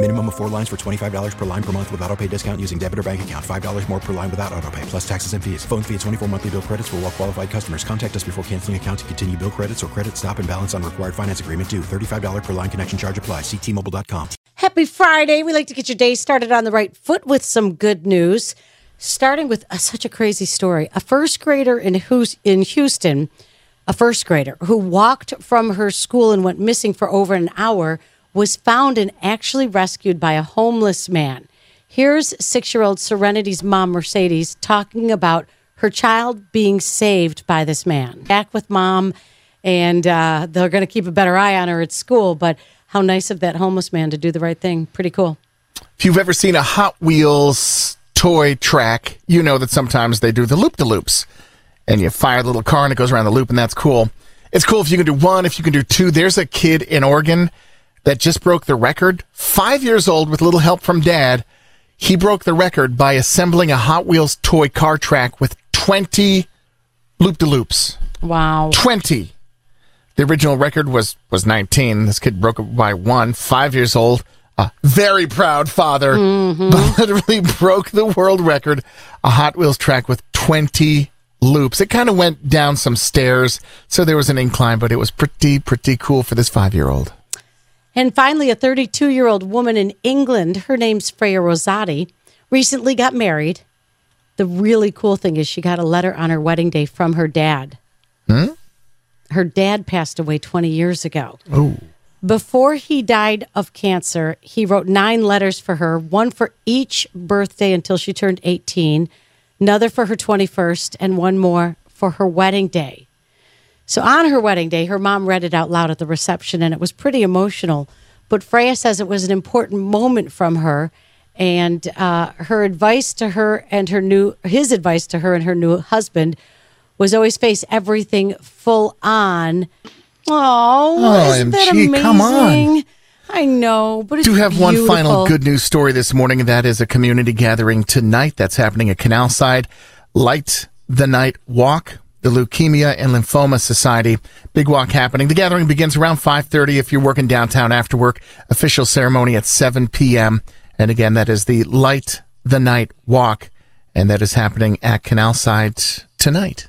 Minimum of four lines for $25 per line per month with auto pay discount using debit or bank account. $5 more per line without auto pay, plus taxes and fees. Phone fee at 24 monthly bill credits for all well qualified customers. Contact us before canceling account to continue bill credits or credit stop and balance on required finance agreement due. $35 per line connection charge apply. Ctmobile.com. Happy Friday. We like to get your day started on the right foot with some good news. Starting with a, such a crazy story. A first grader in, Hous- in Houston, a first grader who walked from her school and went missing for over an hour, was found and actually rescued by a homeless man. Here's six year old Serenity's mom, Mercedes, talking about her child being saved by this man. Back with mom, and uh, they're going to keep a better eye on her at school. But how nice of that homeless man to do the right thing. Pretty cool. If you've ever seen a Hot Wheels toy track, you know that sometimes they do the loop de loops. And you fire the little car and it goes around the loop, and that's cool. It's cool if you can do one, if you can do two. There's a kid in Oregon that just broke the record. Five years old with a little help from dad. He broke the record by assembling a Hot Wheels toy car track with 20 loop de loops. Wow. 20. The original record was was 19. This kid broke it by one. Five years old. A very proud father. But mm-hmm. literally broke the world record. A Hot Wheels track with 20 loops. It kind of went down some stairs, so there was an incline, but it was pretty, pretty cool for this five year old. And finally, a 32 year old woman in England, her name's Freya Rosati, recently got married. The really cool thing is she got a letter on her wedding day from her dad. Hmm? Her dad passed away 20 years ago. Oh. Before he died of cancer, he wrote nine letters for her, one for each birthday until she turned 18, another for her 21st, and one more for her wedding day. So on her wedding day, her mom read it out loud at the reception, and it was pretty emotional. But Freya says it was an important moment from her, and uh, her advice to her and her new his advice to her and her new husband was always face everything full on. Oh, isn't that amazing? come on. I know, but it's do have one final good news story this morning, and that is a community gathering tonight that's happening at Canal Side. Light the Night Walk, the Leukemia and Lymphoma Society. Big walk happening. The gathering begins around 5.30 if you're working downtown after work. Official ceremony at 7 p.m. And again, that is the Light the Night Walk, and that is happening at Canal Side tonight.